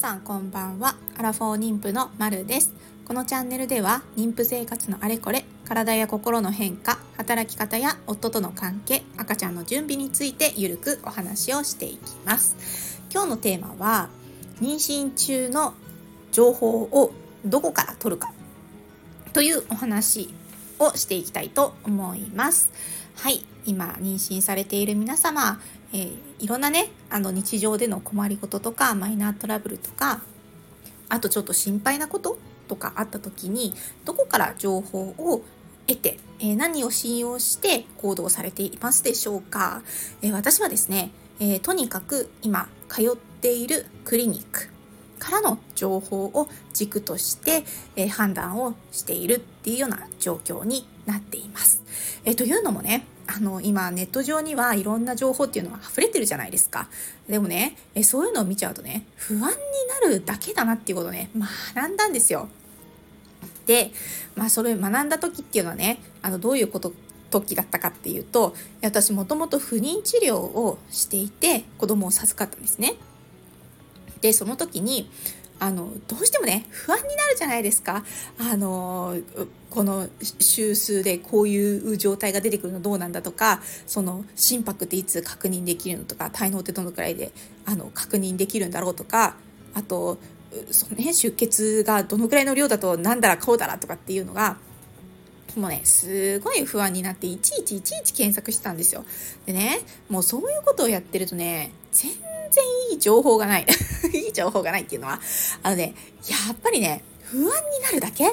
さんこんばんは。アラフォー妊婦のまるです。このチャンネルでは妊婦生活のあれこれ体や心の変化働き方や夫との関係赤ちゃんの準備についてゆるくお話をしていきます。今日のテーマは妊娠中の情報をどこから取るかというお話をしていきたいと思います。はい今妊娠されている皆様えー、いろんなねあの日常での困りごととかマイナートラブルとかあとちょっと心配なこととかあった時にどこから情報を得て、えー、何を信用して行動されていますでしょうか、えー、私はですね、えとにかく今通っているクリニックからの情報を軸として、え判断をしているっていうような状況になっています。えというのもねあの今ネット上にはいろんな情報っていうのは溢れてるじゃないですか。でもねえそういうのを見ちゃうとね不安になるだけだなっていうことをね学んだんですよ。でまあそれ学んだ時っていうのはねあのどういうこと時だったかっていうと私もともと不妊治療をしていて子供を授かったんですね。でその時にあのどうしてもね不安になるじゃないですかあのこの週数でこういう状態が出てくるのどうなんだとかその心拍っていつ確認できるのとか体能ってどのくらいであの確認できるんだろうとかあとその、ね、出血がどのくらいの量だとなんだらこうだらとかっていうのがもうねすごい不安になっていちいちいちいち検索してたんですよ。でねもうそういうことをやってるとね全情報がない。いい情報がないっていうのは、あのね、やっぱりね、不安になるだけ？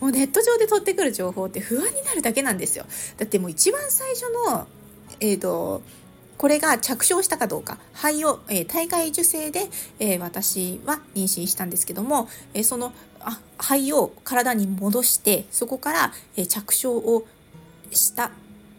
もうネット上で取ってくる情報って不安になるだけなんですよ。だってもう一番最初の、えっ、ー、と、これが着床したかどうか肺を、えー、体外受精で、えー、私は妊娠したんですけども、えー、そのあ肺を体に戻してそこから、え着床をした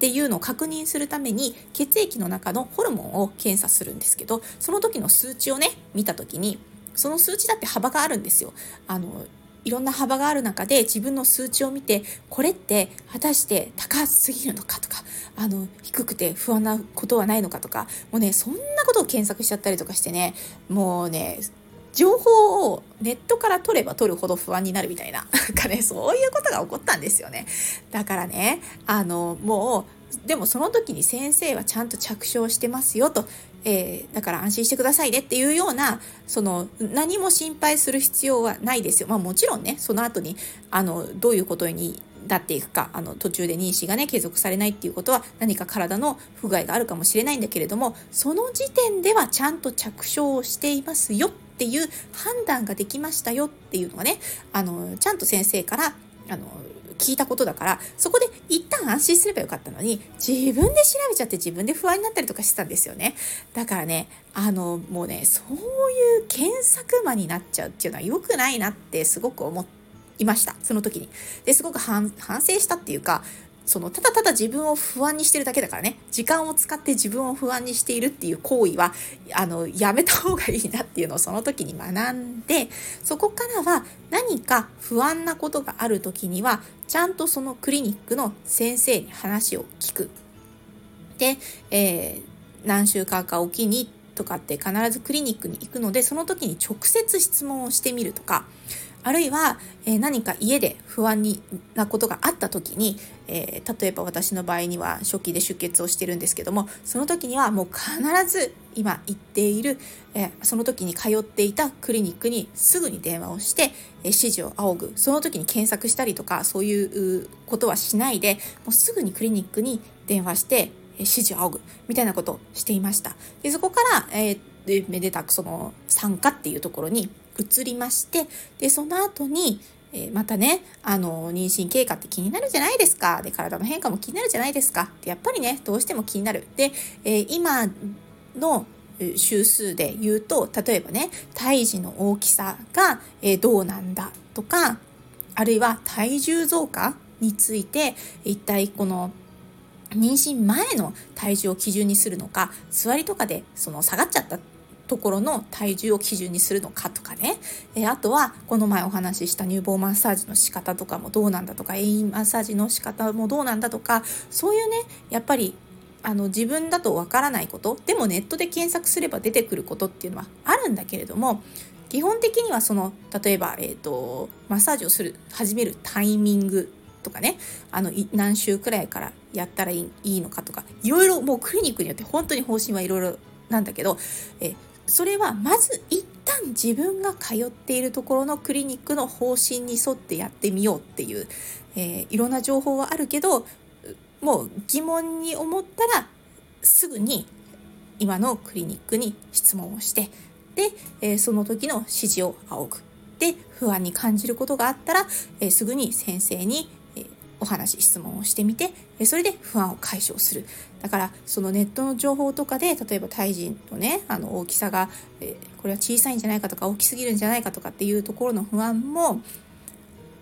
っていうのを確認するために血液の中のホルモンを検査するんですけどその時の数値をね見た時にその数値だって幅があるんですよ。あのいろんな幅がある中で自分の数値を見てこれって果たして高すぎるのかとかあの低くて不安なことはないのかとかもうねそんなことを検索しちゃったりとかしてねもうね情報をネットから取れば取るほど不安になるみたいな、なんかね、そういうことが起こったんですよね。だからね、あの、もう、でもその時に先生はちゃんと着床してますよと、えー、だから安心してくださいねっていうような、その、何も心配する必要はないですよ。まあもちろんね、その後に、あの、どういうことになっていくかあの途中で妊娠がね継続されないっていうことは何か体の不具合があるかもしれないんだけれどもその時点ではちゃんと着床をしていますよっっていう判断ができましたよっていうのがねあのちゃんと先生からあの聞いたことだからそこで一旦安心すればよかったのに自分で調べちゃって自分で不安になったりとかしてたんですよね。だからねあのもうねそういう検索魔になっちゃうっていうのは良くないなってすごく思いました。その時に。ですごく反省したっていうかそのただただ自分を不安にしてるだけだからね時間を使って自分を不安にしているっていう行為はあのやめた方がいいなっていうのをその時に学んでそこからは何か不安なことがある時にはちゃんとそのクリニックの先生に話を聞く。で、えー、何週間かおきにとかって必ずクリニックに行くのでその時に直接質問をしてみるとかあるいは、え何か家で不安になことがあった時に、え、例えば私の場合には初期で出血をしてるんですけどもその時にはもう必ず今行っている、え、その時に通っていたクリニックにすぐに電話をして、え、指示を仰ぐその時に検索したりとかそういうことはしないでもうすぐにクリニックに電話して指示を仰ぐみたいなことをしていました。でそこから、えー、めでたくその参加っていうところに移りましてでその後にえまたね、あの、妊娠経過って気になるじゃないですか。で、体の変化も気になるじゃないですか。で、やっぱりね、どうしても気になる。で、えー、今の週数で言うと、例えばね、胎児の大きさが、えー、どうなんだとか、あるいは体重増加について、一体この妊娠前の体重を基準にするのか、座りとかでその下がっちゃったところの体重を基準にするのかとかね、えあとはこの前お話しした乳房マッサージの仕方とかもどうなんだとか遠因マッサージの仕方もどうなんだとかそういうねやっぱりあの自分だとわからないこと。でもネットで検索すれば出てくることっていうのはあるんだけれども基本的にはその例えば、えーと、マッサージをする始めるタイミングとかね。あの何週くらいからやったらいいのかとか。いろいろもうクリニックによって本当に方針はいろいろなんだけど、えそれはまず一旦自分が通っているところのクリニックの方針に沿ってやってみようっていう、えー、いろんな情報はあるけどもう疑問に思ったらすぐに今のクリニックに質問をしてで、えー、その時の指示を仰ぐ。で不安に感じることがあったら、えー、すぐに先生に、お話質問をしてみて、それで不安を解消する。だからそのネットの情報とかで例えば胎児のねあの大きさが、えこれは小さいんじゃないかとか大きすぎるんじゃないかとかっていうところの不安も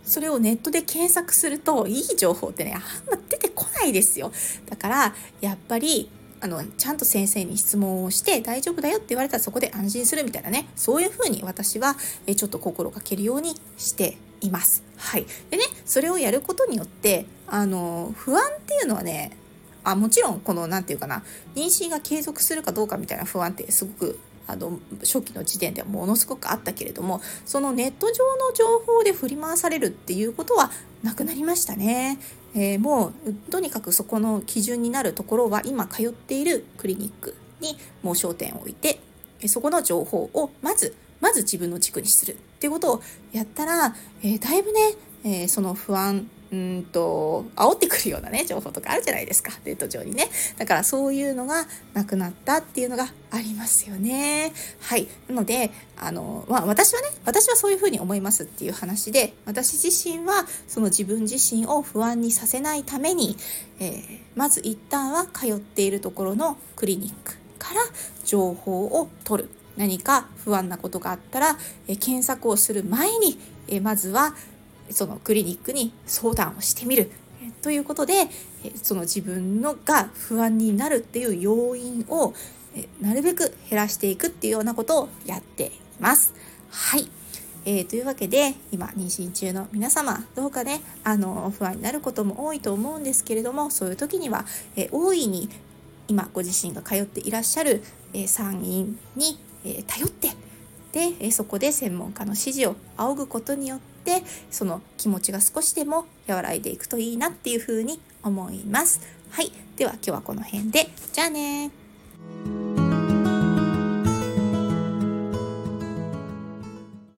それをネットで検索するといい情報ってねあんま出てこないですよ。だからやっぱりあのちゃんと先生に質問をして大丈夫だよって言われたらそこで安心するみたいなね。そういうふうに私はえちょっと心がけるようにしています。はい、でねそれをやることによってあの不安っていうのはねあもちろんこの何て言うかな妊娠が継続するかどうかみたいな不安ってすごくあの初期の時点ではものすごくあったけれどもそのネット上の情報で振り回されるっていうことはなくなりましたね。えー、もうとにかくそこの基準になるところは今通っているクリニックにもう焦点を置いてそこの情報をまずまず自分の軸にするっていうことをやったら、えー、だいぶね、えー、その不安うんと煽ってくるようなね情報とかあるじゃないですか。ネット上にね。だからそういうのがなくなったっていうのがありますよね。はい。なのであの、まあ、私はね私はそういうふうに思いますっていう話で私自身はその自分自身を不安にさせないために、えー、まず一旦は通っているところのクリニックから情報を取る。何か不安なことがあったら、え検索をする前に、えまずはそのクリニックに相談をしてみるえということでえその自分のが不安になるっていう要因をえなるべく減らしていくっていうようなことをやっています。はい。えー、というわけで今妊娠中の皆様どうかねあの不安になることも多いと思うんですけれどもそういう時には、えー、大いに今ご自身が通っていらっしゃる、えー、産院に、え頼ってで、えそこで専門家の指示を仰ぐことによってその気持ちが少しでも和らいでいくといいなっていうふうに思います。はい。では今日はこの辺で。じゃあね